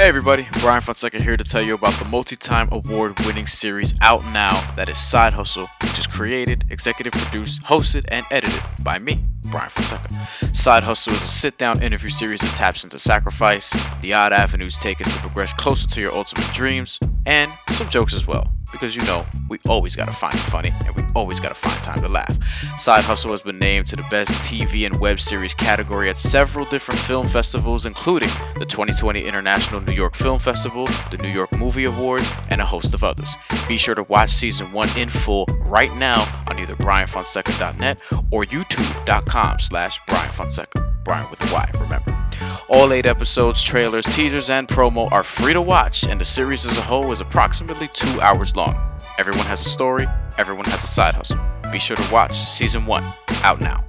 Hey everybody, Bryan Fonseca here to tell you about the multi-time award-winning series out now that is Side Hustle, which is created, executive produced, hosted, and edited by me, Bryan Fonseca. Side Hustle is a sit-down interview series that taps into sacrifice, the odd avenues taken to progress closer to your ultimate dreams, and some jokes as well. Because you know, we always gotta find funny, and we always gotta find time to laugh. Side Hustle has been named to the best TV and web series category at several different film festivals, including the 2020 International New York Film Festival, the New York Movie Awards, and a host of others. Be sure to watch season one in full right now on either bryanfonseca.net or youtube.com slash bryanfonseca. Bryan with a Y, remember. All eight episodes, trailers, teasers, and promo are free to watch, and the series as a whole is approximately two hours long. Everyone has a story, everyone has a side hustle. Be sure to watch season one, out now.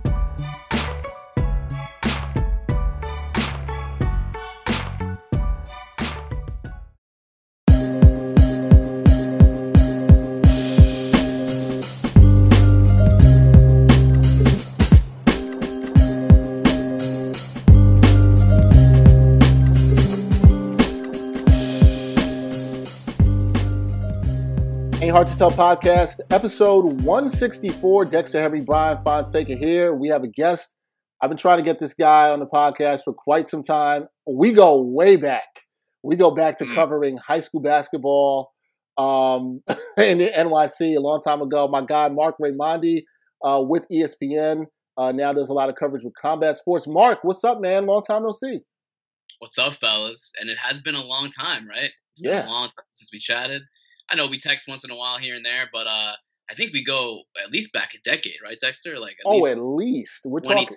Hard to Tell podcast, episode 164. Dexter Henry, Bryan Fonseca here. We have a guest. I've been trying to get this guy on the podcast for quite some time. We go way back. We go back to covering high school basketball um, in the NYC a long time ago. My guy, Marc Raimondi, uh, with ESPN, uh, now does a lot of coverage with combat sports. Marc, what's up, man? Long time no see. What's up, fellas? And it has been a long time, right? It's been Yeah. a long time since we chatted. I know we text once in a while here and there, but uh, I think we go at least back a decade, right, Dexter? Like at Oh, least at least. We're talking.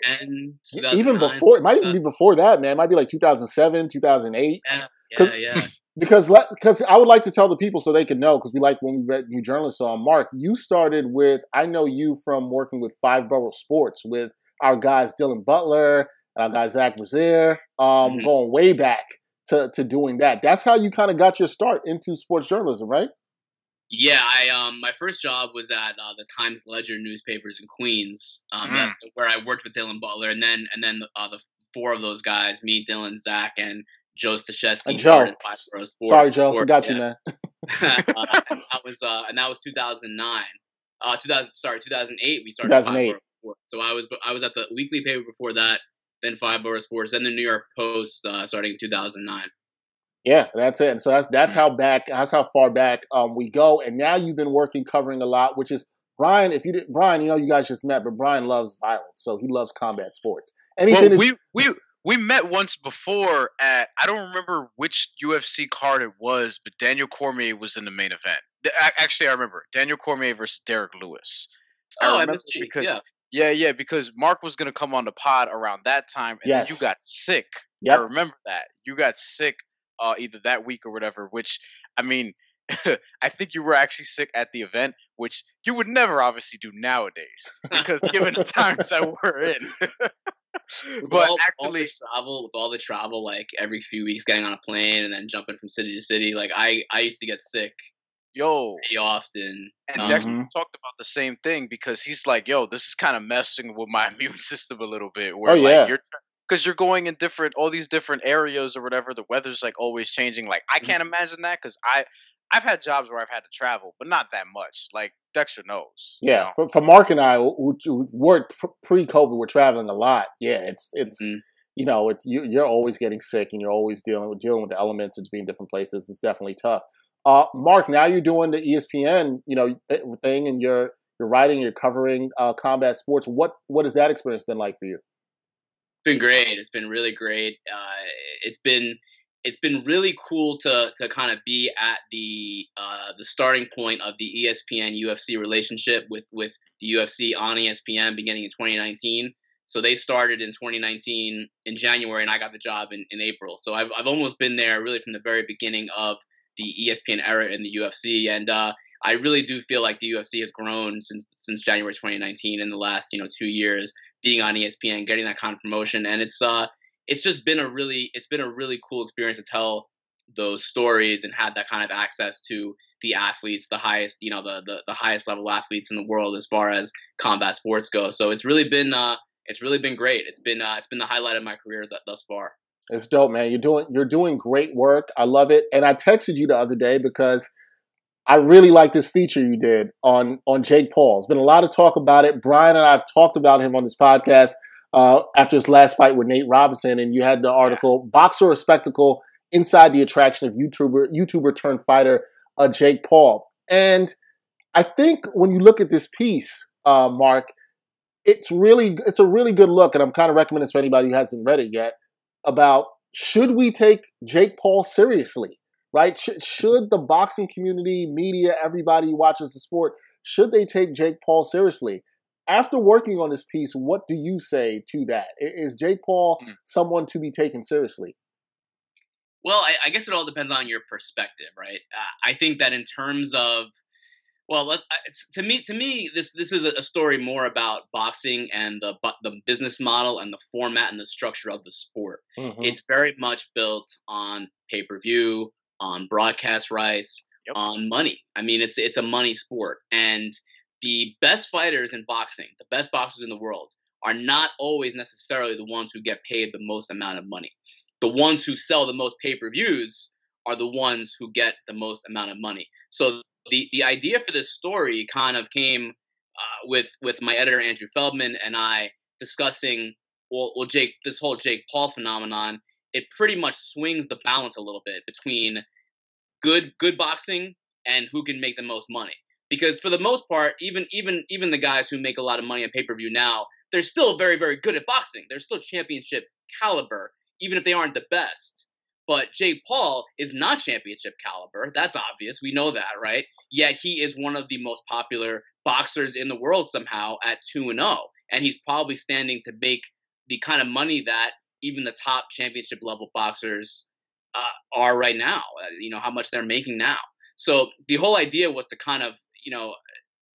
2010, Even before, it might even be before that, man. It might be like 2007, 2008. Yeah, yeah, yeah. because because I would like to tell the people so they can know because we like when we read new journalists on Marc. You started with I know you from working with Five Borough Sports with our guys Dylan Butler and our guy Zach Braziller, um, Mhm. going way back to to doing that. That's how you kind of got your start into sports journalism, right? Yeah, I um my first job was at uh, the Times Ledger newspapers in Queens, um, Mm. where I worked with Dylan Butler, and then and then uh, the four of those guys, me, Dylan, Zach, and Joe Staszewski. And Joe. started Five Borough Sports. Sorry, Joe, Sports, forgot yeah. you, man. uh, and that was uh, and that was 2009. Uh, 2000 sorry, 2008. We started 2008. Five Borough Sports. So I was I was at the weekly paper before that, then Five Borough Sports, then the New York Post, uh, starting in 2009. Yeah, that's it. And so that's that's Mm. how back that's how far back um, we go. And now you've been working covering a lot, which is Bryan. If you did, Bryan, you know you guys just met, but Brian loves violence, so he loves combat sports. Anything Well, that- we we we met once before at I don't remember which UFC card it was, but Daniel Cormier was in the main event. The- Actually, I remember Daniel Cormier versus Derrick Lewis. I Oh, remember MSG, because- yeah. Yeah, yeah, because Mark was gonna come on the pod around that time, and then you got sick. I remember that you got sick uh, either that week or whatever. Which I mean, I think you were actually sick at the event, which you would never obviously do nowadays because given the times that we're in. But all, all actually, the travel, with all the travel, like every few weeks, getting on a plane and then jumping from city to city, like I, I used to get sick yo, pretty often. And Um, Dexter talked about the same thing because he's like, "Yo, this is kind of messing with my immune system a little bit." Where Oh, like yeah. you're because you're going in different all these different areas or whatever. The weather's like always changing. Like I Mhm. can't imagine that because I I've had jobs where I've had to travel, but not that much. Like Dexter knows. you Yeah, know? for, for Marc and I, who, who were pre COVID, we're traveling a lot. Yeah, it's it's Mhm. you know, it's you, you're always getting sick and you're always dealing with dealing with the elements and being different places. It's definitely tough. Uh, Marc, now you're doing the ESPN, you know, thing, and you're you're writing, you're covering uh, combat sports. What what has that experience been like for you? It's been great. It's been really great. Uh, it's been it's been really cool to to kind of be at the uh, the starting point of the ESPN UFC relationship with with the UFC on ESPN beginning in 2019. So they started in 2019 in January, and I got the job in, in April. So I've I've almost been there really from the very beginning of the ESPN era in the UFC, and uh, I really do feel like the UFC has grown since since January 2019 in the last you know two years being on ESPN, getting that kind of promotion, and it's uh it's just been a really it's been a really cool experience to tell those stories and have that kind of access to the athletes, the highest you know the the, the highest level athletes in the world as far as combat sports go. So it's really been uh it's really been great. It's been uh, it's been the highlight of my career th- thus far. It's dope, man. You're doing you're doing great work. I love it. And I texted you the other day because I really like this feature you did on on Jake Paul. There's been a lot of talk about it. Bryan and I have talked about him on this podcast uh, after his last fight with Nate Robinson, and you had the article "Boxer or Spectacle: Inside the Attraction of YouTuber YouTuber turned fighter uh, Jake Paul." And I think when you look at this piece, uh, Marc, it's really it's a really good look, and I'm kind of recommending this for anybody who hasn't read it yet. About should we take Jake Paul seriously? Right? Sh- should the boxing community, media, everybody who watches the sport, should they take Jake Paul seriously? After working on this piece, what do you say to that? Is Jake Paul mm. someone to be taken seriously? Well, I, I, guess it all depends on your perspective, right? Uh, I think that in terms of well, let, to me, to me, this this is a story more about boxing and the the business model and the format and the structure of the sport. Mm-hmm. It's very much built on pay per view, on broadcast rights, yep. on money. I mean, it's it's a money sport, and the best fighters in boxing, the best boxers in the world, are not always necessarily the ones who get paid the most amount of money. The ones who sell the most pay per views are the ones who get the most amount of money. So the the idea for this story kind of came uh, with with my editor Andrew Feldman and I discussing well, well Jake this whole Jake Paul phenomenon. It pretty much swings the balance a little bit between good good boxing and who can make the most money. Because for the most part, even even even the guys who make a lot of money on pay per view now, they're still very very good at boxing. They're still championship caliber, even if they aren't the best. But Jake Paul is not championship caliber. That's obvious. We know that, right? Yet he is one of the most popular boxers in the world somehow at 2 and 0. And he's probably standing to make the kind of money that even the top championship level boxers uh, are right now. Uh, you know, how much they're making now. So the whole idea was to kind of, you know,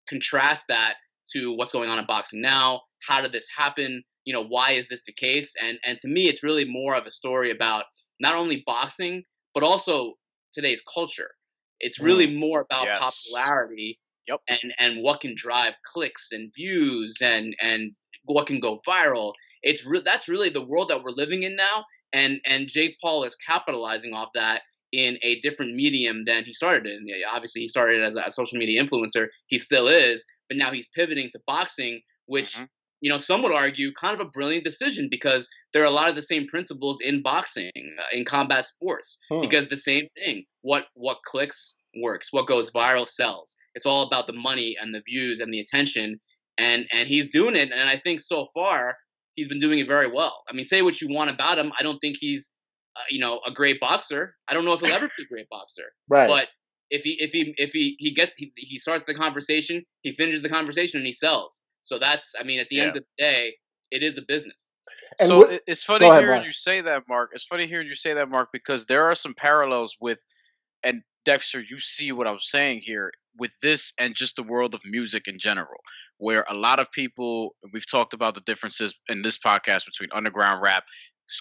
contrast that to what's going on in boxing now. How did this happen? You know, why is this the case? And and to me, it's really more of a story about not only boxing but also today's culture. It's really mm. more about yes. popularity yep. and and what can drive clicks and views and and what can go viral. It's re- that's really the world that we're living in now, and and Jake Paul is capitalizing off that in a different medium than he started in. Obviously, he started as a social media influencer. He still is, but now he's pivoting to boxing, which mm-hmm you know, some would argue kind of a brilliant decision because there are a lot of the same principles in boxing, uh, in combat sports, huh. because the same thing. What what clicks works, what goes viral sells. It's all about the money and the views and the attention, and and he's doing it. And I think so far he's been doing it very well. I mean, say what you want about him, I don't think he's, uh, you know, a great boxer. I don't know if he'll ever be a great boxer, right? But if he if he if he he gets he, he starts the conversation, he finishes the conversation, and he sells. So that's, I mean, at the yeah. end of the day, it is a business. And so what, it's funny ahead, hearing Marc. you say that, Marc. It's funny hearing you say that, Marc, because there are some parallels with, and Dexter, you see what I'm saying here with this and just the world of music in general, where a lot of people, we've talked about the differences in this podcast between underground rap,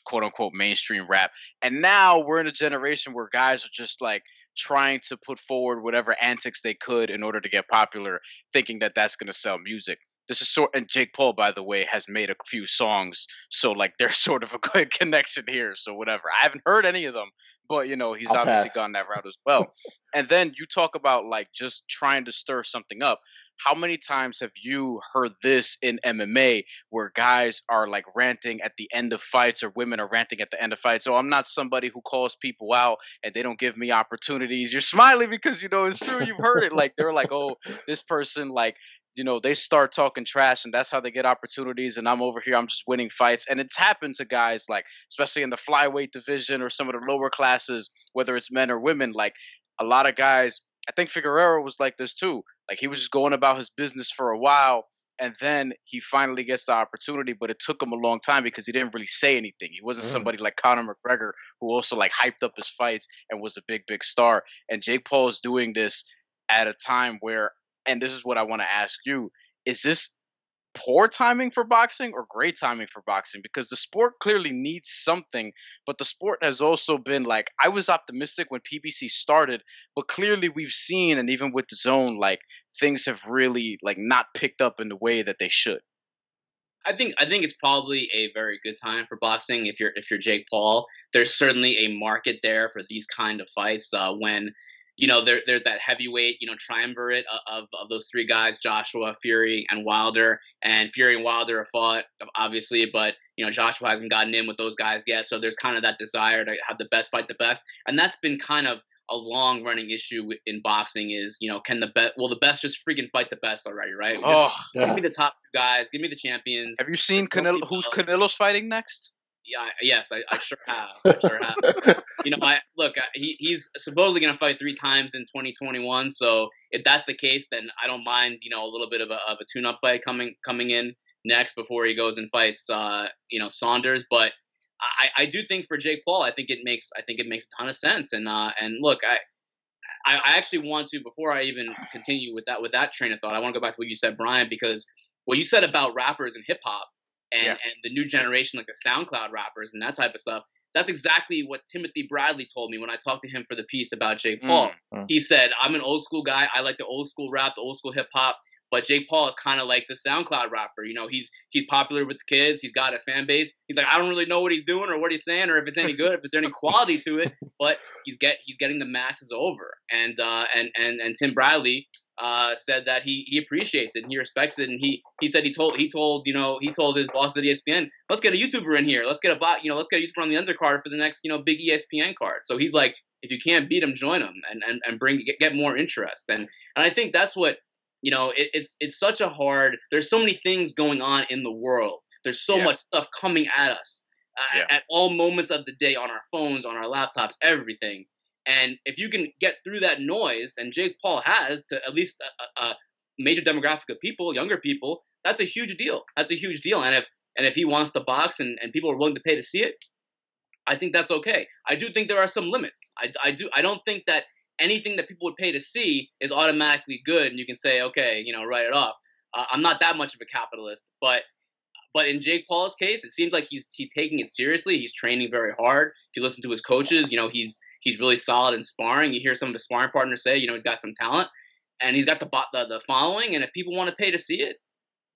quote unquote mainstream rap. And now we're in a generation where guys are just like trying to put forward whatever antics they could in order to get popular, thinking that that's going to sell music this is sort of and Jake Paul, by the way, has made a few songs, so like there's sort of a good connection here. So whatever. I haven't heard any of them, but you know he's I'll obviously pass. gone that route as well. and then you talk about like just trying to stir something up. How many times have you heard this in MMA where guys are like ranting at the end of fights or women are ranting at the end of fights? So I'm not somebody who calls people out and they don't give me opportunities. You're smiling because you know it's true. You've heard it. Like they're like, oh, this person like you know, they start talking trash and that's how they get opportunities. And I'm over here, I'm just winning fights. And it's happened to guys like, especially in the flyweight division or some of the lower classes, whether it's men or women, like a lot of guys, I think Figueroa was like this too. Like he was just going about his business for a while and then he finally gets the opportunity, but it took him a long time because he didn't really say anything. He wasn't mm. somebody like Conor McGregor who also like hyped up his fights and was a big, big star. And Jake Paul is doing this at a time where and this is what I want to ask you: Is this poor timing for boxing or great timing for boxing? Because the sport clearly needs something, but the sport has also been like I was optimistic when PBC started, but clearly we've seen, and even with DAZN, like things have really like not picked up in the way that they should. I think I think it's probably a very good time for boxing if you're if you're Jake Paul. There's certainly a market there for these kind of fights uh, when you know there, there's that heavyweight you know triumvirate of, of those three guys Joshua Fury and Wilder. And Fury and Wilder have fought obviously but you know Joshua hasn't gotten in with those guys yet. So there's kind of that desire to have the best fight the best. And that's been kind of a long running issue in boxing is you know can the best well the best just freaking fight the best already right? Oh yeah. give me the top guys give me the champions. Have you seen Canelo who's Canelo's fighting next yeah yes I, I sure have I sure have you know I look he, he's supposedly going to fight three times in 2021 so if that's the case then I don't mind you know a little bit of a, of a tune up fight coming coming in next before he goes and fights uh you know Saunders but I, I do think for Jake Paul, I think it makes I think it makes a ton of sense. And uh, and look, I, I actually want to before I even continue with that with that train of thought, I want to go back to what you said, Bryan, because what you said about rappers and hip hop and and the new generation, like the SoundCloud rappers and that type of stuff. That's exactly what Timothy Bradley told me when I talked to him for the piece about Jake Paul. Mm-hmm. He said, "I'm an old school guy. I like the old school rap, the old school hip hop. But Jake Paul is kind of like the SoundCloud rapper. You know, he's he's popular with the kids. He's got a fan base. He's like, I don't really know what he's doing or what he's saying or if it's any good, if it's any quality to it. But he's get he's getting the masses over. And uh, and and and Tim Bradley uh, said that he he appreciates it and he respects it. And he he said he told he told you know he told his boss at ESPN, let's get a YouTuber in here. Let's get a bot. You know, let's get a YouTuber on the undercard for the next you know big ESPN card. So he's like, if you can't beat him, join him and and and bring get, get more interest. And and I think that's what you know it, it's it's such a hard there's so many things going on in the world there's so yeah. much stuff coming at us uh, yeah. at all moments of the day on our phones on our laptops everything and if you can get through that noise and jake paul has to at least a, a major demographic of people younger people that's a huge deal that's a huge deal and if and if he wants to box and, and people are willing to pay to see it i think that's okay i do think there are some limits i, I do i don't think that anything that people would pay to see is automatically good, and you can say, okay, you know, write it off. Uh, I'm not that much of a capitalist, but but in Jake Paul's case, it seems like he's he's taking it seriously. He's training very hard. If you listen to his coaches, you know he's he's really solid in sparring. You hear some of his sparring partners say, you know, he's got some talent, and he's got the the, the following. And if people want to pay to see it,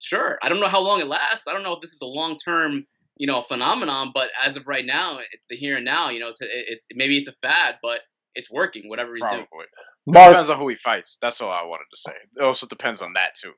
sure. I don't know how long it lasts. I don't know if this is a long term you know phenomenon, but as of right now, the here and now, you know, it's, it's maybe it's a fad, but it's working. Whatever he's Probably. doing. Marc, depends on who he fights. That's all I wanted to say. It also depends on that too.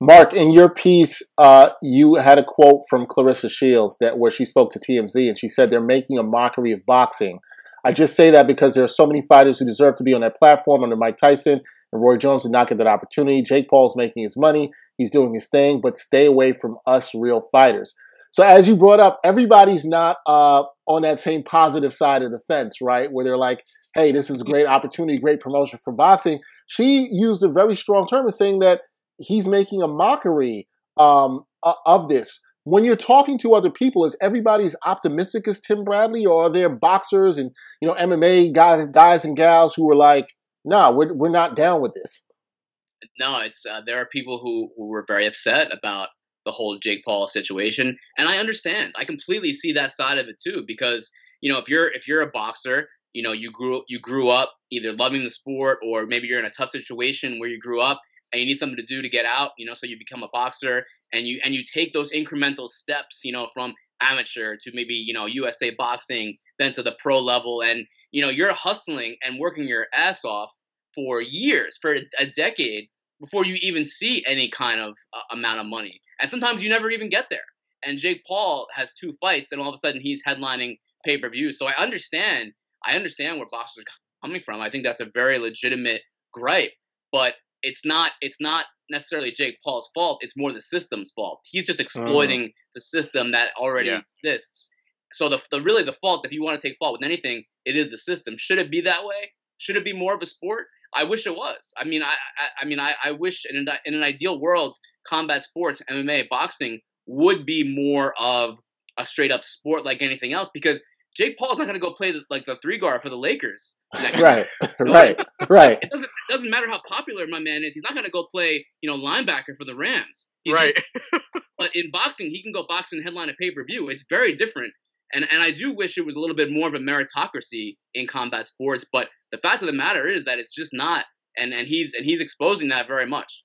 Marc, in your piece, uh, you had a quote from Claressa Shields that where she spoke to TMZ and she said they're making a mockery of boxing. I just say that because there are so many fighters who deserve to be on that platform under Mike Tyson and Roy Jones did not get that opportunity. Jake Paul's making his money. He's doing his thing, but stay away from us real fighters. So as you brought up, everybody's not uh, on that same positive side of the fence, right? Where they're like, hey, this is a great opportunity, great promotion for boxing. She used a very strong term in saying that he's making a mockery um, of this. When you're talking to other people, is everybody as optimistic as Tim Bradley, or are there boxers and you know MMA guys, guys and gals who are like, "No, nah, we're we're not down with this." No, it's uh, there are people who who were very upset about the whole Jake Paul situation, and I understand. I completely see that side of it too, because you know if you're if you're a boxer you know you grew you grew up either loving the sport or maybe you're in a tough situation where you grew up and you need something to do to get out you know so you become a boxer and you and you take those incremental steps you know from amateur to maybe you know USA boxing then to the pro level. And you know you're hustling and working your ass off for years for a decade before you even see any kind of uh, amount of money. And sometimes you never even get there. And Jake Paul has two fights and all of a sudden he's headlining pay-per-view. So I understand I understand where boxers are coming from. I think that's a very legitimate gripe, but it's not it's not necessarily Jake Paul's fault. It's more the system's fault. He's just exploiting uh. the system that already yeah. exists. So the, the really the fault, if you want to take fault with anything, it is the system. Should it be that way? Should it be more of a sport? I wish it was. I mean, I I, I mean, I, I wish in an, in an ideal world, combat sports, MMA, boxing would be more of a straight up sport like anything else because Jake Paul's not going to go play the, like the three guard for the Lakers. right, right, right. It doesn't, it doesn't matter how popular my man is. He's not going to go play, you know, linebacker for the Rams. He's right. but in boxing, he can go boxing headline a pay per view. It's very different. And and I do wish it was a little bit more of a meritocracy in combat sports. But the fact of the matter is that it's just not. And and he's and he's exposing that very much.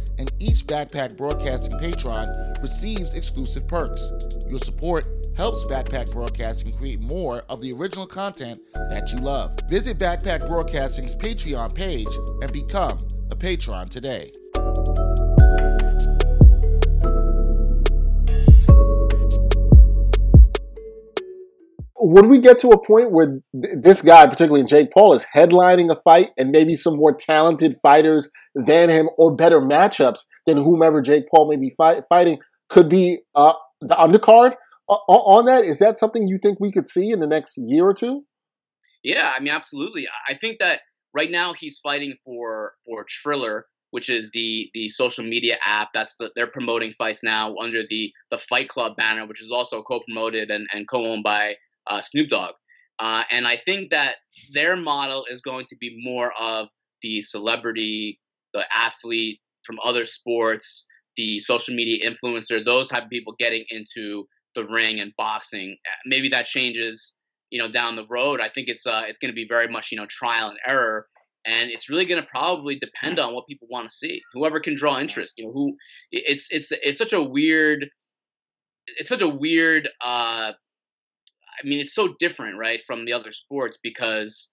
and each Backpack Broadcasting patron receives exclusive perks. Your support helps Backpack Broadcasting create more of the original content that you love. Visit Backpack Broadcasting's Patreon page and become a patron today. Would we get to a point where th- this guy, particularly Jake Paul, is headlining a fight and maybe some more talented fighters than him or better matchups than whomever Jake Paul may be fight- fighting could be uh, the undercard on that? Is that something you think we could see in the next year or two? Yeah, I mean, absolutely. I think that right now he's fighting for for Triller, which is the the social media app. That's the, they're promoting fights now under the the Fight Club banner, which is also co-promoted and, and co-owned by uh, Snoop Dogg. Uh, and I think that their model is going to be more of the celebrity, the athlete from other sports, the social media influencer, those type of people getting into the ring and boxing. Maybe that changes, you know, down the road. I think it's uh, it's going to be very much you know trial and error, and it's really going to probably depend on what people want to see. Whoever can draw interest, you know, who it's it's it's such a weird, it's such a weird. uh I mean, it's so different, right, from the other sports because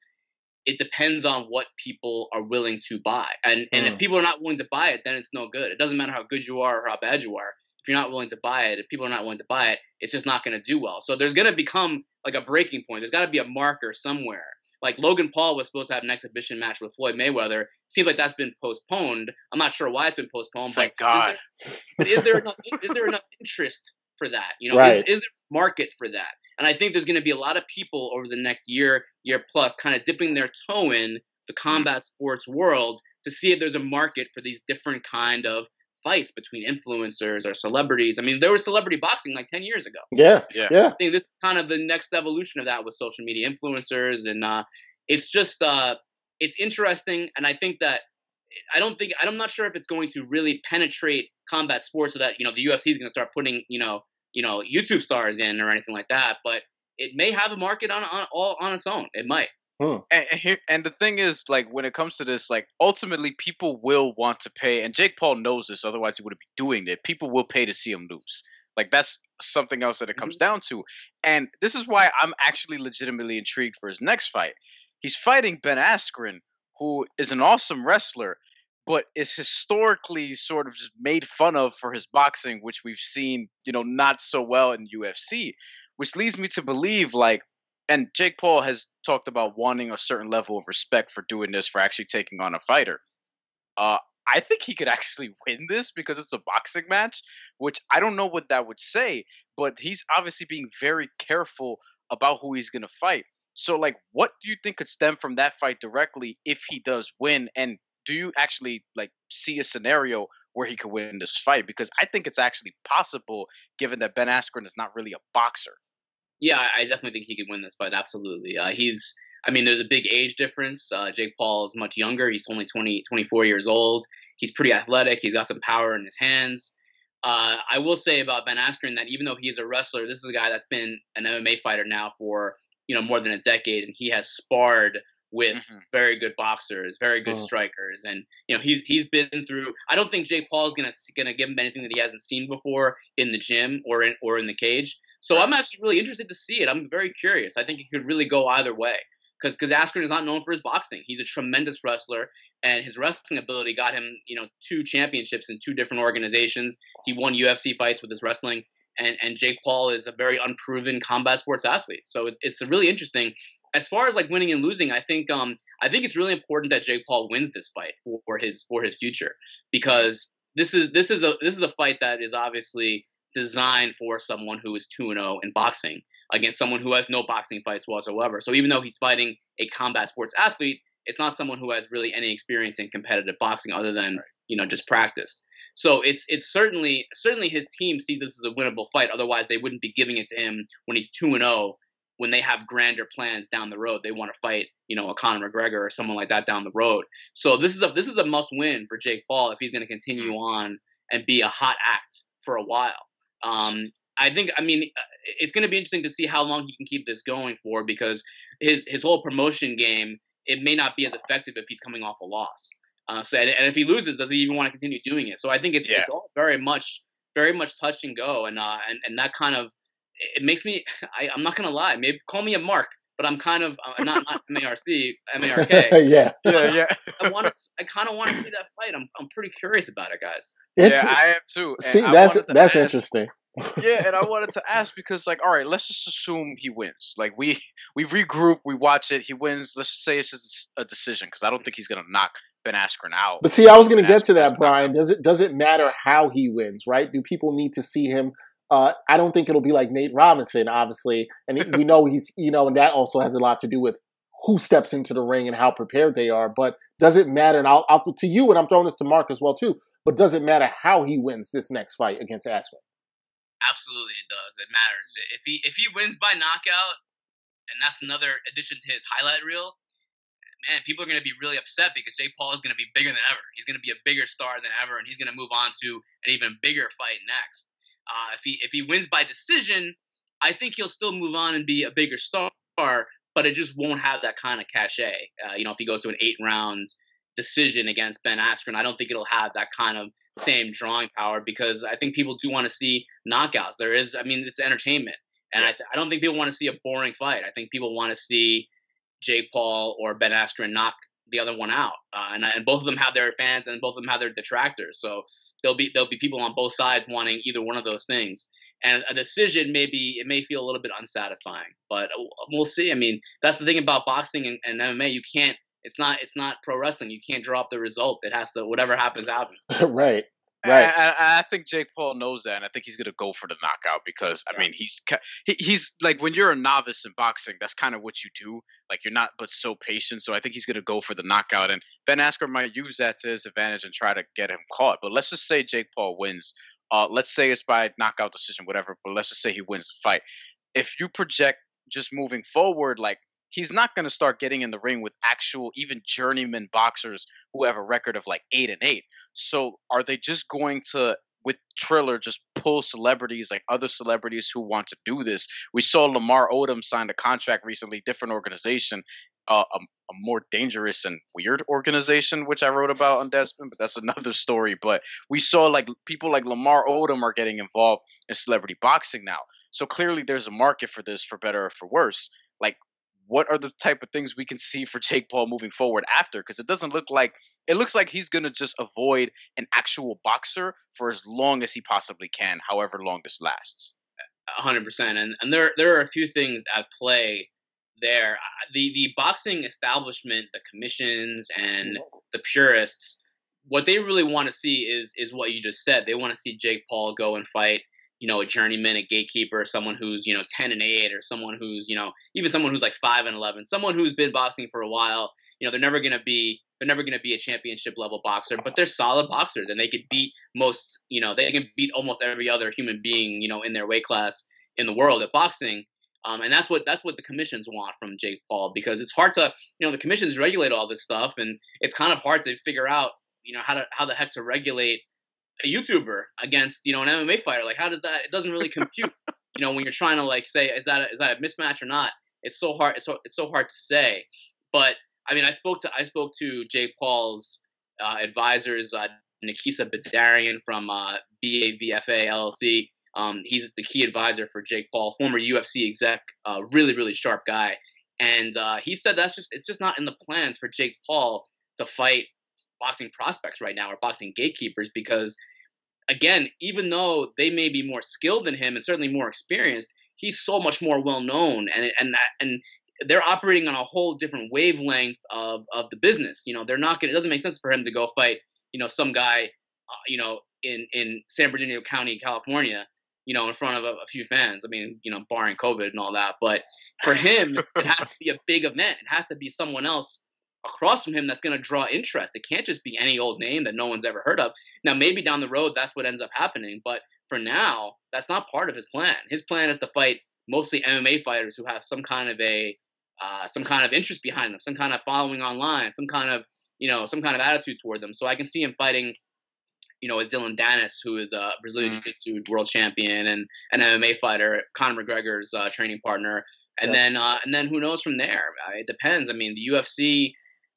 it depends on what people are willing to buy. And and mm. if people are not willing to buy it, then it's no good. It doesn't matter how good you are or how bad you are if you're not willing to buy it, if people are not willing to buy it, it's just not going to do well. So there's going to become like a breaking point. There's got to be a marker somewhere. Like Logan Paul was supposed to have an exhibition match with Floyd Mayweather. Seems like that's been postponed. I'm not sure why it's been postponed. Thank but God. Is there, but is there enough? is there enough interest for that? You know, right. is, is there market for that? And I think there's going to be a lot of people over the next year, year plus, kind of dipping their toe in the combat sports world to see if there's a market for these different kind of fights between influencers or celebrities. I mean, there was celebrity boxing like 10 years ago. Yeah. Yeah. Yeah. I think this is kind of the next evolution of that with social media influencers. And uh, it's just, uh, it's interesting. And I think that, I don't think, I'm not sure if it's going to really penetrate combat sports so that, you know, the UFC is going to start putting, you know, you know, YouTube stars in or anything like that. But it may have a market on, on all on its own. It might. Hmm. And, and, here, and the thing is, like, when it comes to this, like, ultimately, people will want to pay, and Jake Paul knows this, otherwise he wouldn't be doing it. People will pay to see him lose. Like, that's something else that it comes mm-hmm. down to. And this is why I'm actually legitimately intrigued for his next fight. He's fighting Ben Askren, who is an awesome wrestler, but is historically sort of just made fun of for his boxing, which we've seen, you know, not so well in UFC, which leads me to believe, like, and Jake Paul has talked about wanting a certain level of respect for doing this, for actually taking on a fighter. Uh, I think he could actually win this because it's a boxing match, which I don't know what that would say, but he's obviously being very careful about who he's going to fight. So, like, what do you think could stem from that fight directly if he does win? And do you actually like see a scenario where he could win this fight? Because I think it's actually possible, given that Ben Askren is not really a boxer. Yeah, I definitely think he could win this fight. Absolutely. Uh, he's, I mean, there's a big age difference. Uh, Jake Paul is much younger. He's only 20, 24 years old. He's pretty athletic. He's got some power in his hands. Uh, I will say about Ben Askren that even though he's a wrestler, this is a guy that's been an MMA fighter now for you know more than a decade, and he has sparred with mm-hmm. very good boxers, very good oh. strikers, and you know he's he's been through. I don't think Jake Paul is gonna gonna give him anything that he hasn't seen before in the gym or in or in the cage. So I'm actually really interested to see it. I'm very curious. I think it could really go either way because because Askren is not known for his boxing. He's a tremendous wrestler, and his wrestling ability got him you know two championships in two different organizations. He won UFC fights with his wrestling. And, and Jake Paul is a very unproven combat sports athlete, so it's, it's really interesting as far as like winning and losing, I think um I think it's really important that Jake Paul wins this fight for, for his for his future because this is this is a this is a fight that is obviously designed for someone who is 2 0 in boxing against someone who has no boxing fights whatsoever. So even though he's fighting a combat sports athlete, it's not someone who has really any experience in competitive boxing other than right. you know just practice. So it's it's certainly certainly his team sees this as a winnable fight. Otherwise, they wouldn't be giving it to him when he's two and zero when they have grander plans down the road. They want to fight, you know, a Conor McGregor or someone like that down the road. So this is a this is a must win for Jake Paul if he's going to continue mm. on and be a hot act for a while. Um, I think I mean it's going to be interesting to see how long he can keep this going for because his his whole promotion game it may not be as effective if he's coming off a loss. Uh, so and, and, if he loses, does he even want to continue doing it? So I think it's yeah. it's all very much very much touch and go, and uh, and and that kind of it makes me. I, I'm not gonna lie. Maybe call me a mark, but I'm kind of uh, not not M A R C M A R K. Yeah, yeah, yeah. I want to. I kind of want to see that fight. I'm I'm pretty curious about it, guys. It's, yeah, I am too. And see, that's that's interesting. Yeah, and I wanted to ask because, like, all right, let's just assume he wins. Like, we we regroup, we watch it, he wins. Let's just say it's just a decision because I don't think he's gonna knock Ben Askren out. But see, I was gonna get to that, Bryan. Does it does it matter how he wins? Right? Do people need to see him uh, I don't think it'll be like Nate Robinson, obviously, and we know he's you know, and that also has a lot to do with who steps into the ring and how prepared they are. But does it matter? And I'll, I'll to you, and I'm throwing this to Marc as well too. But does it matter how he wins this next fight against Askren? Absolutely, it does. It matters. If he if he wins by knockout, and that's another addition to his highlight reel, man, people are going to be really upset because Jake Paul is going to be bigger than ever. He's going to be a bigger star than ever, and he's going to move on to an even bigger fight next. Uh, if he if he wins by decision, I think he'll still move on and be a bigger star, but it just won't have that kind of cachet. Uh, you know, if he goes to an eight round decision against Ben Askren, I don't think it'll have that kind of same drawing power because I think people do want to see knockouts. There is, I mean, it's entertainment, and I, th- I don't think people want to see a boring fight. I think people want to see Jake Paul or Ben Askren knock the other one out, uh, and and both of them have their fans and both of them have their detractors. So there'll be there'll be people on both sides wanting either one of those things. And a decision may be it may feel a little bit unsatisfying, but we'll see. I mean, that's the thing about boxing and, and MMA. You can't. It's not. It's not pro wrestling. You can't drop the result. It has to. Whatever happens, happens. right. Right. I, I, I, think Jake Paul knows that, and I think he's going to go for the knockout because I mean he's he, he's like when you're a novice in boxing, that's kind of what you do. Like you're not, but so patient. So I think he's going to go for the knockout, and Ben Askren might use that to his advantage and try to get him caught. But let's just say Jake Paul wins. Uh, let's say it's by knockout decision, whatever. But let's just say he wins the fight. If you project just moving forward, like he's not going to start getting in the ring with actual even journeyman boxers who have a record of like eight and eight. So are they just going to with Triller just pull celebrities like other celebrities who want to do this? We saw Lamar Odom signed a contract recently, different organization, uh, a, a, more dangerous and weird organization, which I wrote about on Deadspin, but that's another story. But we saw like people like Lamar Odom are getting involved in celebrity boxing now. So clearly there's a market for this for better or for worse. Like what are the type of things we can see for Jake Paul moving forward after? Because it doesn't look like it looks like he's gonna just avoid an actual boxer for as long as he possibly can, however long this lasts. hundred percent, and and there there are a few things at play there. The the boxing establishment, the commissions, and the purists, what they really want to see is is what you just said. They want to see Jake Paul go and fight you know, a journeyman, a gatekeeper, someone who's, you know, 10 and 8 or someone who's, you know, even someone who's like 5 and 11, someone who's been boxing for a while, you know, they're never going to be they're never going to be a championship level boxer, but they're solid boxers and they could beat most, you know, they can beat almost every other human being, you know, in their weight class in the world at boxing. Um, and that's what that's what the commissions want from Jake Paul because it's hard to, you know, the commissions regulate all this stuff and it's kind of hard to figure out, you know, how to how the heck to regulate a YouTuber against you know an MMA fighter. Like, how does that? It doesn't really compute. you know, when you're trying to like say is that a, is that a mismatch or not? It's so hard. It's so it's so hard to say. But I mean, I spoke to I spoke to Jake Paul's uh, advisors, uh, Nakisa Bidarian from uh, BAVFA LLC. Um, he's the key advisor for Jake Paul, former UFC exec, uh, really really sharp guy. And uh, he said that's just it's just not in the plans for Jake Paul to fight boxing prospects right now or boxing gatekeepers because again, even though they may be more skilled than him and certainly more experienced, he's so much more well known and and and they're operating on a whole different wavelength of of the business. You know, they're not going. It doesn't make sense for him to go fight, you know, some guy, uh, you know, in in San Bernardino County, California, you know, in front of a, a, few fans. I mean, you know, barring COVID and all that. But for him, it has to be a big event. It has to be someone else across from him that's going to draw interest. It can't just be any old name that no one's ever heard of. Now, maybe down the road, that's what ends up happening. But for now, that's not part of his plan. His plan is to fight mostly MMA fighters who have some kind of a uh, some kind of interest behind them, some kind of following online, some kind of you know some kind of attitude toward them. So I can see him fighting, you know, with Dillon Danis, who is a Brazilian mm. Jiu-Jitsu world champion and an MMA fighter, Conor McGregor's uh, training partner, and yeah. then uh, and then who knows from there? It depends. I mean, the UFC.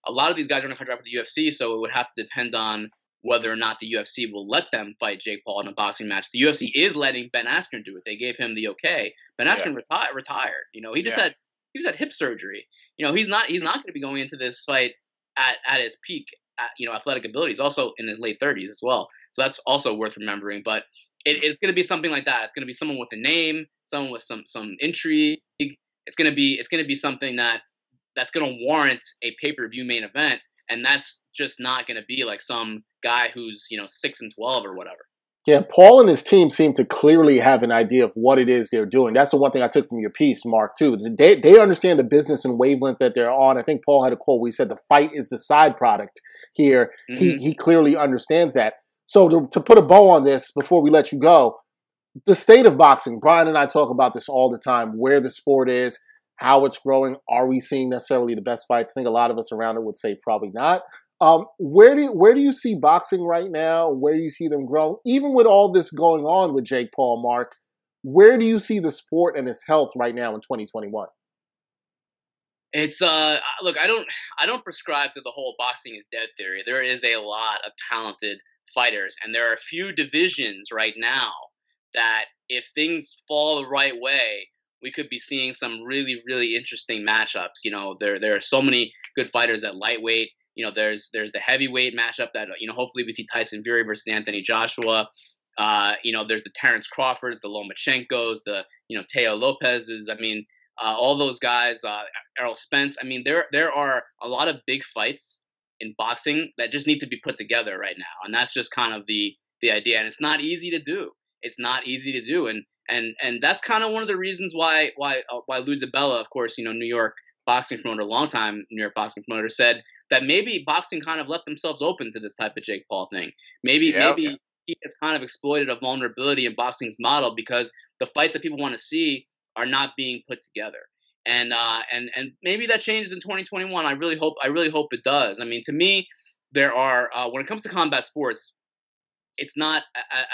A lot of these guys are going to contract with the UFC, so it would have to depend on whether or not the UFC will let them fight Jake Paul in a boxing match. The UFC is letting Ben Askren do it. They gave him the okay. Ben Askren yeah. reti- retired. You know, he just yeah. had he just had hip surgery. You know, he's not he's not going to be going into this fight at, at his peak, at, you know, athletic ability. He's also in his late 30s as well. So that's also worth remembering. But it, it's going to be something like that. It's going to be someone with a name, someone with some some intrigue. It's going to be it's going to be something that that's going to warrant a pay per view main event, and that's just not going to be like some guy who's you know six and twelve or whatever. Yeah, Paul and his team seem to clearly have an idea of what it is they're doing. That's the one thing I took from your piece, Marc, too. They, they understand the business and wavelength that they're on. I think Paul had a quote where he said the fight is the side product here. Mm-hmm. He, he clearly understands that. So to, to put a bow on this before we let you go, the state of boxing, Bryan and I talk about this all the time, where the sport is, how it's growing. Are we seeing necessarily the best fights? I think a lot of us around it would say probably not. Um, where do you, where do you see boxing right now? Where do you see them grow? Even with all this going on with Jake Paul, Marc, where do you see the sport and its health right now in 2021? It's uh look, I don't I don't prescribe to the whole boxing is dead theory. There is a lot of talented fighters and there are a few divisions right now that if things fall the right way, we could be seeing some really really interesting matchups. You know, there there are so many good fighters at lightweight. You know, there's there's the heavyweight matchup that you know hopefully we see Tyson Fury versus Anthony Joshua. Uh, you know, there's the Terence Crawfords, the Lomachenkos, the you know Teo Lopez's. I mean, uh, all those guys, uh, Errol Spence. I mean, there there are a lot of big fights in boxing that just need to be put together right now, and that's just kind of the the idea. And it's not easy to do. It's not easy to do, and and and that's kind of one of the reasons why why uh, why Lou DiBella, of course, you know, New York boxing promoter, long time New York boxing promoter, said that maybe boxing kind of left themselves open to this type of Jake Paul thing. Maybe yep. maybe he has kind of exploited a vulnerability in boxing's model because the fights that people want to see are not being put together. And uh, and and maybe that changes in 2021. I really hope I really hope it does. I mean, to me, there are uh, when it comes to combat sports, it's not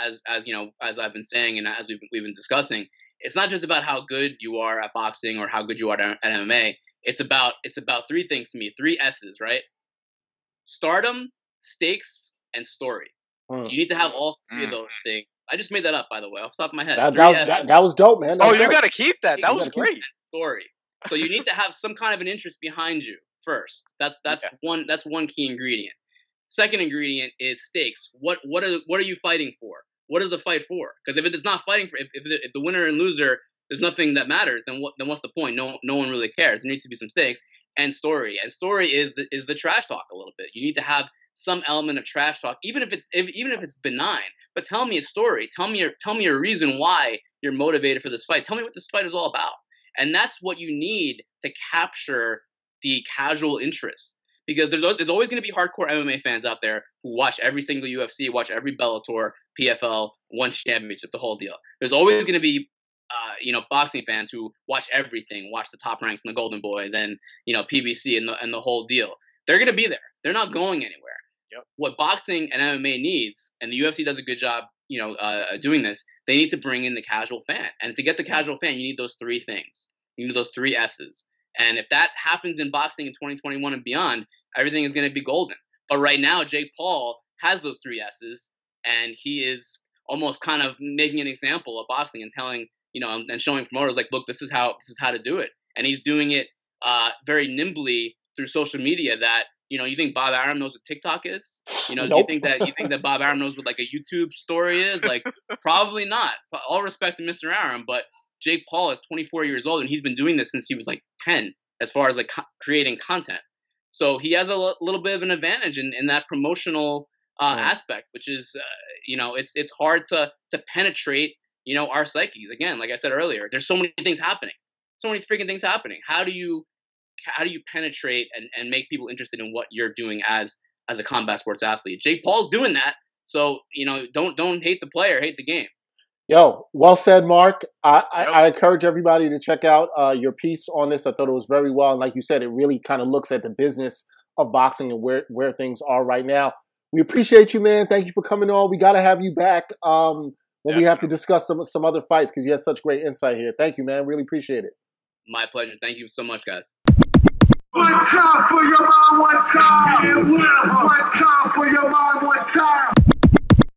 as as you know as I've been saying and as we've we've been discussing. It's not just about how good you are at boxing or how good you are at MMA it's about it's about three things to me, three S's, right? Stardom, stakes, and story. Mm. You need to have all three mm. of those things. I just made that up, by the way, off the top of my head. That, that, was, that, that was, dope, man. oh, you got to keep that. That was great. Story. So you need to have some kind of an interest behind you first. That's that's yeah. one that's one key ingredient. Second ingredient is stakes. What what are what are you fighting for? What is the fight for? Because if it is not fighting for, if if the, if the winner and loser there's nothing that matters, then what then what's the point? No no one really cares. There needs to be some stakes and story. And story is the is the trash talk a little bit. You need to have some element of trash talk, even if it's if, even if it's benign. But tell me a story. Tell me your tell me a reason why you're motivated for this fight. Tell me what this fight is all about. And that's what you need to capture the casual interest. Because there's there's always going to be hardcore MMA fans out there who watch every single UFC, watch every Bellator, PFL, one championship, the whole deal. There's always going to be uh, you know, boxing fans who watch everything, watch the top ranks and the Golden Boys and you know PBC and the and the whole deal. They're gonna be there. They're not going anywhere. Yep. What boxing and MMA needs, and the UFC does a good job, you know, uh, doing this. They need to bring in the casual fan, and to get the casual fan, you need those three things. You need those three S's. And if that happens in boxing in 2021 and beyond, everything is going to be golden. But right now, Jake Paul has those three S's, and he is almost kind of making an example of boxing and telling you know, and showing promoters like, look, this is how this is how to do it, and he's doing it uh, very nimbly through social media. That you know, you think Bob Arum knows what TikTok is? You know, nope. you think that you think that Bob Arum knows what like a YouTube story is? Like, probably not. All respect to Mr. Arum, but Jake Paul is 24 years old and he's been doing this since he was like 10, as far as like co- creating content. So he has a l- little bit of an advantage in, in that promotional uh, aspect, which is, uh, you know, it's it's hard to to penetrate you know, our psyches. Again, like I said earlier, there's so many things happening. So many freaking things happening. How do you how do you penetrate and, and make people interested in what you're doing as as a combat sports athlete? Jake Paul's doing that. So, you know, don't don't hate the player, hate the game. Yo, well said, Marc. I, I, I encourage everybody to check out uh, your piece on this. I thought it was very well, and like you said, it really kind of looks at the business of boxing and where where things are right now. We appreciate you, man. Thank you for coming on. We got to have you back um, when we have to discuss some some other fights because you had such great insight here. Thank you, man. Really appreciate it. My pleasure. Thank you so much, guys. One time for your mind, one time. One time for your mind, one time.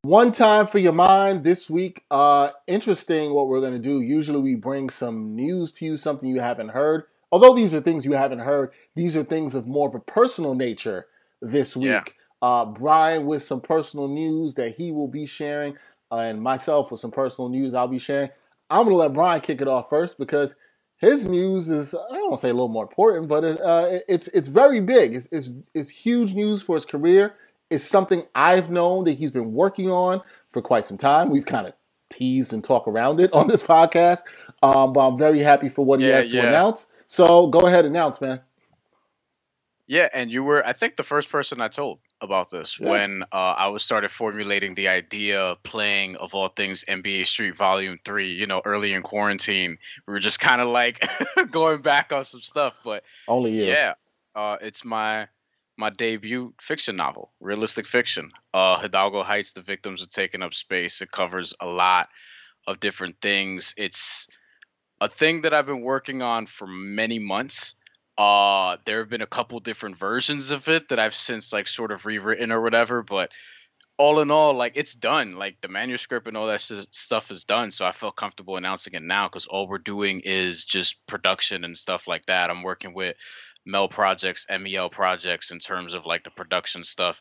One time for your mind this week. Uh, interesting what we're going to do. Usually we bring some news to you, something you haven't heard. Although these are things you haven't heard, these are things of more of a personal nature this week. Yeah. Uh, Bryan with some personal news that he will be sharing, uh, and myself with some personal news I'll be sharing. I'm going to let Bryan kick it off first because his news is I don't want to say a little more important, but uh, it's it's very big. It's, it's, it's huge news for his career is something I've known that he's been working on for quite some time. We've kind of teased and talk around it on this podcast, um, but I'm very happy for what he yeah, has to yeah. announce. So go ahead, announce, man. Yeah, and you were, I think, the first person I told about this yeah. when uh, I was started formulating the idea of playing, of all things, NBA Street Volume Three. You know, early in quarantine, we were just kind of like going back on some stuff, but only you. Yeah, uh, it's my my debut fiction novel, realistic fiction. Uh, Hidalgo Heights, The Victims Are Taking Up Space. It covers a lot of different things. It's a thing that I've been working on for many months. Uh, there have been a couple different versions of it that I've since like sort of rewritten or whatever, but all in all, like it's done. Like the manuscript and all that stuff is done. So I felt comfortable announcing it now because all we're doing is just production and stuff like that. I'm working with Mel Projects, MEL Projects in terms of like the production stuff,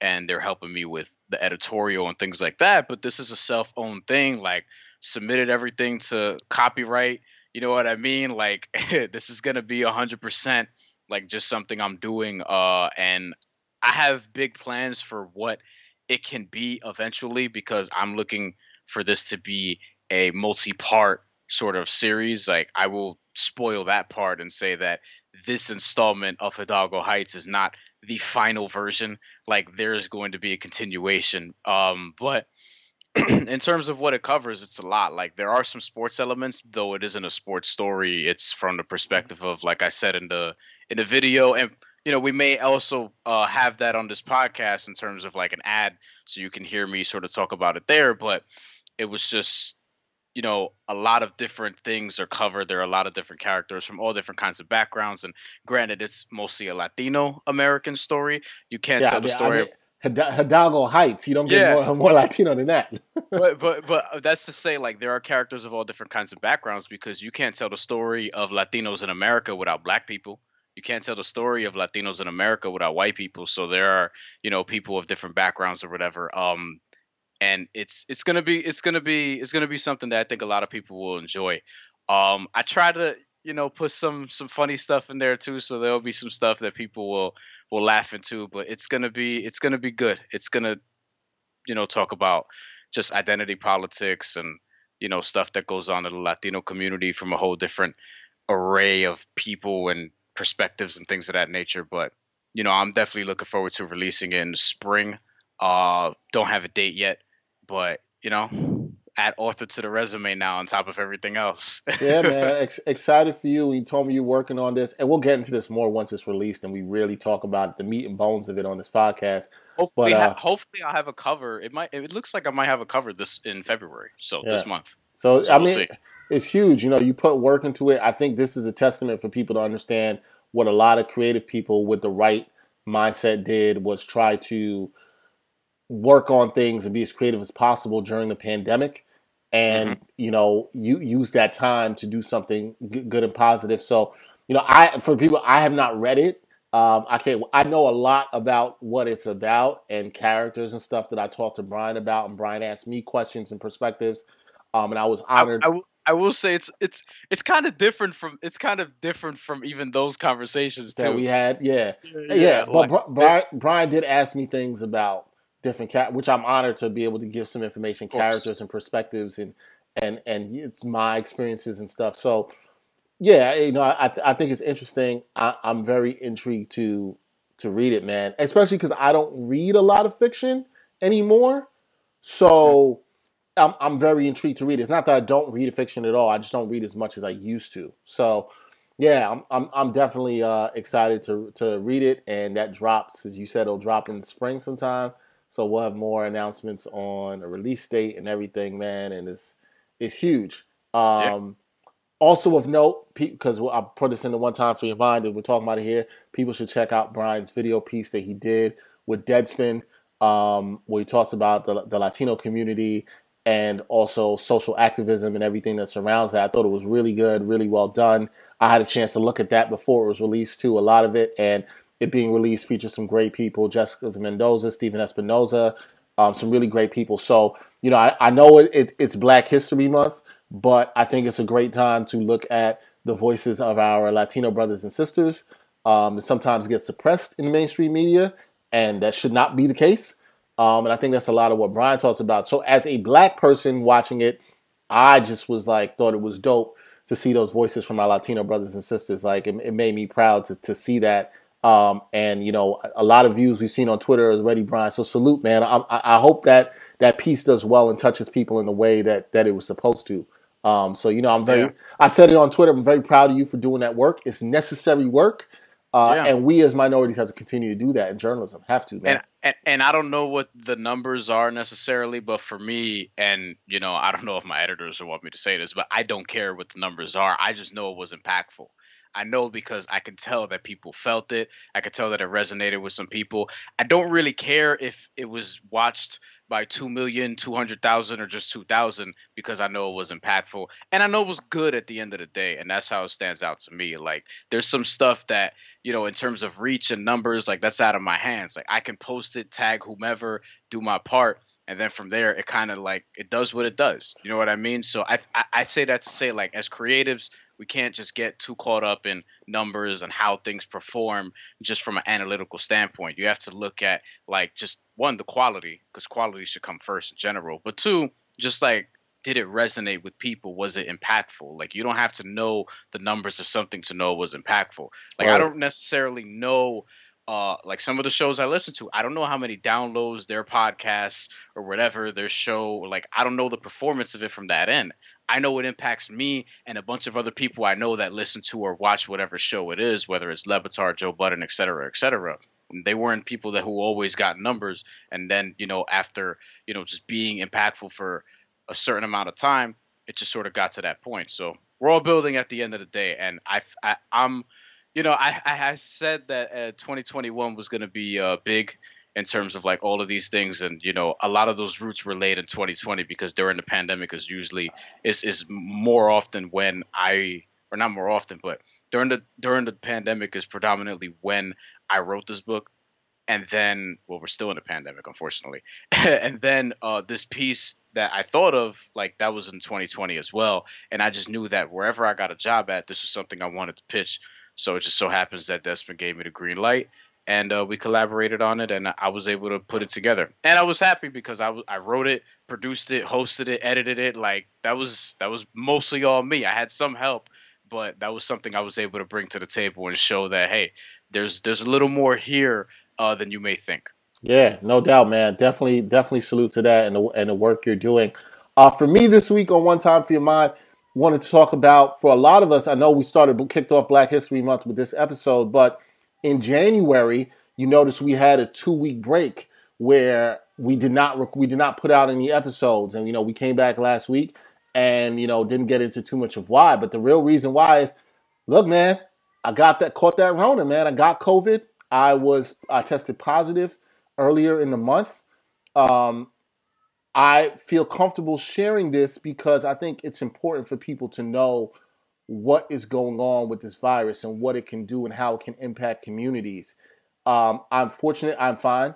and they're helping me with the editorial and things like that. But this is a self-owned thing. Like submitted everything to copyright. You know what I mean? Like this is gonna be hundred percent like just something I'm doing. Uh, and I have big plans for what it can be eventually because I'm looking for this to be a multi-part sort of series. Like I will spoil that part and say that this installment of Hidalgo Heights is not the final version. Like there's going to be a continuation. Um, but in terms of what it covers, it's a lot. Like there are some sports elements, though it isn't a sports story. It's from the perspective of, like I said in the in the video, and you know we may also uh, have that on this podcast in terms of like an ad, so you can hear me sort of talk about it there. But it was just you know, a lot of different things are covered. There are a lot of different characters from all different kinds of backgrounds. And granted, it's mostly a Latino American story. You can't yeah, tell I mean, the story. I mean, Hidalgo Heights. You don't get yeah. more, more Latino than that. but but but that's to say, like there are characters of all different kinds of backgrounds because you can't tell the story of Latinos in America without Black people. You can't tell the story of Latinos in America without white people. So there are you know people of different backgrounds or whatever. Um, and it's it's gonna be it's gonna be it's gonna be something that I think a lot of people will enjoy. Um, I try to you know put some some funny stuff in there too, so there'll be some stuff that people will will laugh into. But it's gonna be it's gonna be good. It's gonna you know talk about just identity politics and you know stuff that goes on in the Latino community from a whole different array of people and perspectives and things of that nature. But you know, I'm definitely looking forward to releasing it in the spring. Uh, don't have a date yet, but you know, add author to the resume now on top of everything else. yeah, man, Ex- excited for you. You told me you're working on this, and we'll get into this more once it's released, and we really talk about the meat and bones of it on this podcast. Hopefully, but, uh, hopefully I'll have a cover. It might. It looks like I might have a cover this in February, so yeah. this month. So, so I we'll mean, see. it's huge. You know, you put work into it. I think this is a testament for people to understand what a lot of creative people with the right mindset did was try to work on things and be as creative as possible during the pandemic and mm-hmm. you know you use that time to do something good and positive so you know i for people i have not read it um, i can't i know a lot about what it's about and characters and stuff that i talked to bryan about and bryan asked me questions and perspectives um, and i was honored I, I, I will say it's it's it's kind of different from it's kind of different from even those conversations too. that we had. Yeah, yeah. yeah. But like, Bryan, Bryan did ask me things about different cat, which I'm honored to be able to give some information, characters and perspectives, and and and it's my experiences and stuff. So yeah, you know, I I think it's interesting. I, I'm very intrigued to to read it, man. Especially because I don't read a lot of fiction anymore. So I'm, I'm very intrigued to read. It. It's not that I don't read fiction at all. I just don't read as much as I used to. So, yeah, I'm I'm, I'm definitely uh, excited to to read it, and that drops, as you said, it'll drop in the spring sometime. So we'll have more announcements on a release date and everything, man. And it's it's huge. Um, Also of note, because I put this in the one time for your mind, and we're talking about it here. People should check out Bryan's video piece that he did with Deadspin, um, where he talks about the the Latino community and also social activism and everything that surrounds that. I thought it was really good, really well done. I had a chance to look at that before it was released too, a lot of it, and it being released features some great people: Jessica Mendoza, Stephen Espinoza, um, some really great people. So you know, I, I know it, it, it's Black History Month, but I think it's a great time to look at the voices of our Latino brothers and sisters um, that sometimes get suppressed in the mainstream media, and that should not be the case. Um, and I think that's a lot of what Bryan talks about. So as a black person watching it, I just was like, thought it was dope to see those voices from our Latino brothers and sisters. Like it, it made me proud to, to see that. Um, and you know, a lot of views we've seen on Twitter already, Bryan. So salute, man. I, I hope that that piece does well and touches people in the way that that it was supposed to. Um, so you know, I'm very. Yeah. I said it on Twitter. I'm very proud of you for doing that work. It's necessary work, uh, Yeah. and we as minorities have to continue to do that in journalism. Have to, man. and, and and I don't know what the numbers are necessarily, but for me, and you know, I don't know if my editors will want me to say this, but I don't care what the numbers are. I just know it was impactful. I know because I can tell that people felt it. I could tell that it resonated with some people. I don't really care if it was watched by 2 million, 200,000 or just 2,000 because I know it was impactful and I know it was good at the end of the day and that's how it stands out to me. Like there's some stuff that, you know, in terms of reach and numbers, like that's out of my hands. Like I can post it, tag whomever, do my part and then from there it kind of like it does what it does. You know what I mean? So I, I I say that to say like as creatives, we can't just get too caught up in numbers and how things perform just from an analytical standpoint. You have to look at like just one the quality because quality should come first in general, but two just like did it resonate with people? Was it impactful? Like you don't have to know the numbers of something to know it was impactful. Like I don't necessarily know uh like some of the shows I listen to, I don't know how many downloads their podcasts or whatever their show like I don't know the performance of it from that end. I know it impacts me and a bunch of other people I know that listen to or watch whatever show it is, whether it's Levitar, Joe Budden, et cetera, et cetera. They weren't people that who always got numbers, and then you know after you know just being impactful for a certain amount of time, it just sort of got to that point. So we're all building at the end of the day, and I, I I'm, you know, I I said that uh, 2021 was going to be uh, big in terms of like all of these things. And you know a lot of those roots were laid in 2020 because during the pandemic is usually is is more often when I or not more often but during the during the pandemic is predominantly when I wrote this book. And then well we're still in a pandemic unfortunately. And then uh this piece that I thought of like that was in 2020 as well. And I just knew that wherever I got a job at this was something I wanted to pitch so it just so happens that Desmond gave me the green light and uh, we collaborated on it and I was able to put it together and I was happy because I I wrote it produced it hosted it edited it like that was that was mostly all me I had some help but that was something I was able to bring to the table and show that hey there's there's a little more here uh, than you may think Yeah, no doubt, man. Definitely, definitely salute to that and the and the work you're doing. Uh, for me this week on One Time for Your Mind, wanted to talk about for a lot of us. I know we started kicked off Black History Month with this episode, but in January, you notice we had a two week break where we did not we did not put out any episodes, and you know we came back last week and you know didn't get into too much of why. But the real reason why is, look, man, I got that caught that Rona, man. I got COVID. I was I tested positive earlier in the month. Um, I feel comfortable sharing this because I think it's important for people to know what is going on with this virus and what it can do and how it can impact communities. Um, I'm fortunate. I'm fine.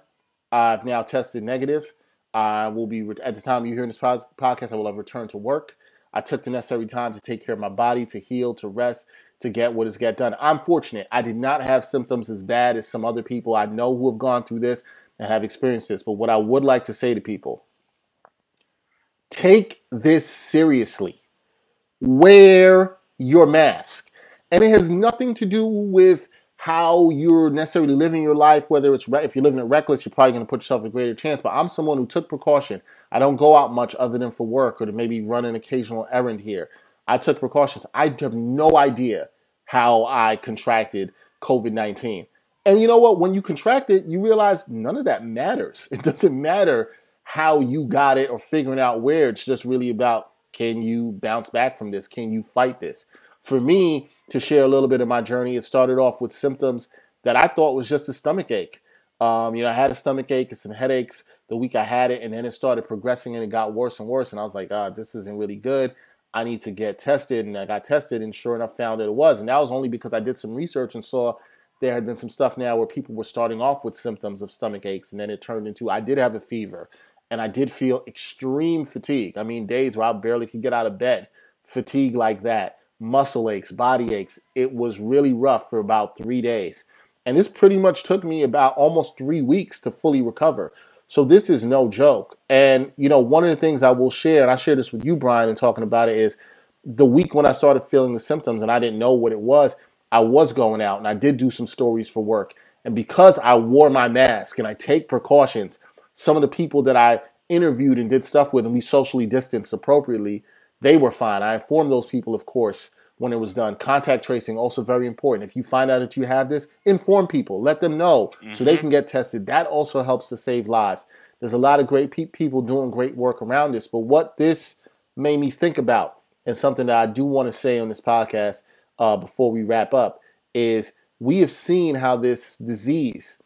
I've now tested negative. I will be at the time you hear this podcast. I will have returned to work. I took the necessary time to take care of my body, to heal, to rest, to get what is get done. I'm fortunate. I did not have symptoms as bad as some other people I know who have gone through this and have experienced this. But what I would like to say to people take this seriously. Wear your mask. And it has nothing to do with how you're necessarily living your life, whether it's if you're living it reckless, you're probably going to put yourself a greater chance. But I'm someone who took precaution. I don't go out much other than for work or to maybe run an occasional errand here. I took precautions. I have no idea how I contracted COVID 19. And you know what? When you contract it, you realize none of that matters. It doesn't matter how you got it or figuring out where. It's just really about can you bounce back from this? Can you fight this? For me, to share a little bit of my journey, it started off with symptoms that I thought was just a stomach ache. Um, you know, I had a stomach ache and some headaches the week I had it, and then it started progressing and it got worse and worse. And I was like, ah, this isn't really good. I need to get tested. And I got tested, and sure enough, found that it was. And that was only because I did some research and saw there had been some stuff now where people were starting off with symptoms of stomach aches, and then it turned into I did have a fever, and I did feel extreme fatigue. I mean, days where I barely could get out of bed, fatigue like that, muscle aches, body aches. It was really rough for about three days. And this pretty much took me about almost three weeks to fully recover. So this is no joke. And you know, one of the things I will share, and I share this with you, Bryan, and talking about it is the week when I started feeling the symptoms and I didn't know what it was, I was going out and I did do some stories for work. And because I wore my mask and I take precautions, some of the people that I interviewed and did stuff with and we socially distanced appropriately, they were fine. I informed those people, of course, when it was done. Contact tracing also very important. If you find out that you have this, inform people, let them know mm-hmm. so they mm-hmm. can get tested. That also helps to save lives. There's a lot of great pe- people doing great work around this, but what this made me think about, and something that I do want to say on this podcast uh, before we wrap up, is we have seen how this disease,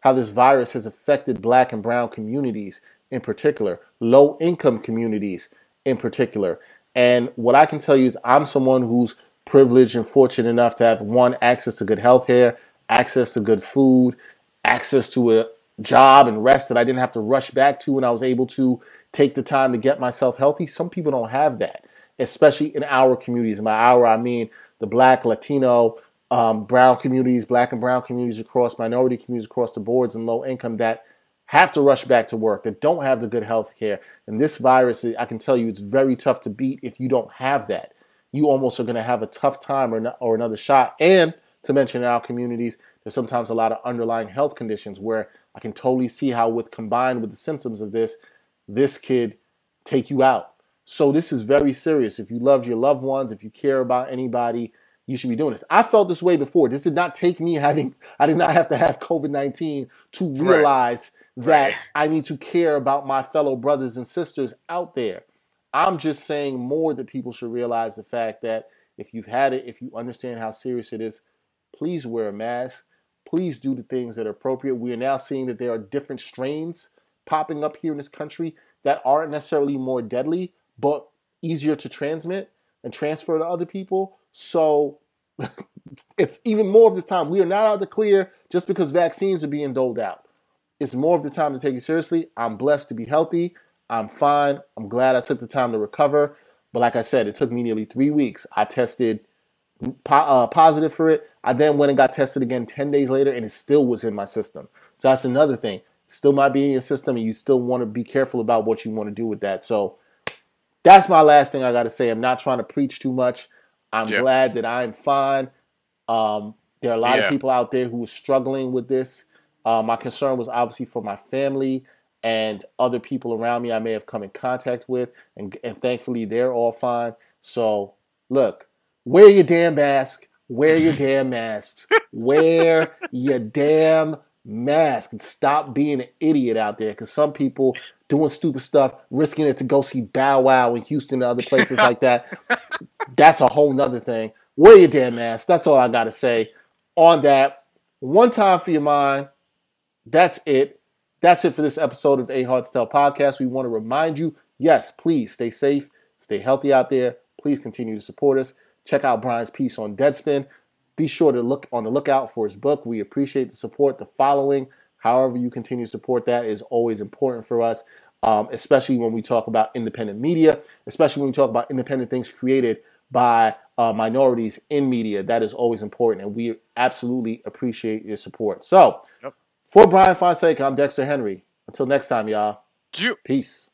how this virus has affected black and brown communities in particular, low income communities in particular. And what I can tell you is I'm someone who's privileged and fortunate enough to have one access to good health care, access to good food, access to a job and rest that I didn't have to rush back to and I was able to take the time to get myself healthy. Some people don't have that, especially in our communities. In my our, I mean the black, Latino, um, brown communities, black and brown communities across minority communities across the boards and low income that have to rush back to work, that don't have the good health care. And this virus, I can tell you, it's very tough to beat if you don't have that. You almost are going to have a tough time or, or another shot. And to mention in our communities, there's sometimes a lot of underlying health conditions where I can totally see how, with combined with the symptoms of this, this could take you out. So this is very serious. If you love your loved ones, if you care about anybody, you should be doing this. I felt this way before. This did not take me having. I did not have to have COVID nineteen to realize that right. I need to care about my fellow brothers and sisters out there. I'm just saying more that people should realize the fact that if you've had it, if you understand how serious it is, please wear a mask. Please do the things that are appropriate. We are now seeing that there are different strains popping up here in this country that aren't necessarily more deadly, but easier to transmit and transfer to other people. So it's even more of this time. We are not out to clear just because vaccines are being doled out. It's more of the time to take it seriously. I'm blessed to be healthy. I'm fine. I'm glad I took the time to recover. But like I said, it took me nearly three weeks. I tested po- uh, positive for it. I then went and got tested again 10 days later, and it still was in my system. So that's another thing. Still might be in your system, and you still want to be careful about what you want to do with that. So that's my last thing I got to say. I'm not trying to preach too much. I'm glad that I'm fine. Um, there are a lot yeah. of people out there who are struggling with this. Uh, my concern was obviously for my family and other people around me I may have come in contact with, and, and thankfully they're all fine. So, look, wear your damn mask, wear your damn mask, wear your damn mask, and stop being an idiot out there. Because some people doing stupid stuff, risking it to go see Bow Wow in Houston and other places like that. That's a whole nother thing. Wear your damn mask. That's all I got to say on that. One time for your mind that's it. That's it for this episode of the Ain't Hard to Tell podcast. We want to remind you yes, please stay safe, stay healthy out there. Please continue to support us. Check out Bryan's piece on Deadspin. Be sure to look on the lookout for his book. We appreciate the support, the following. However, you continue to support that is always important for us, um, especially when we talk about independent media, especially when we talk about independent things created by uh, minorities in media. That is always important, and we absolutely appreciate your support. So, yep. For Bryan Fonseca, I'm Dexter Henry. Until next time, y'all. Peace.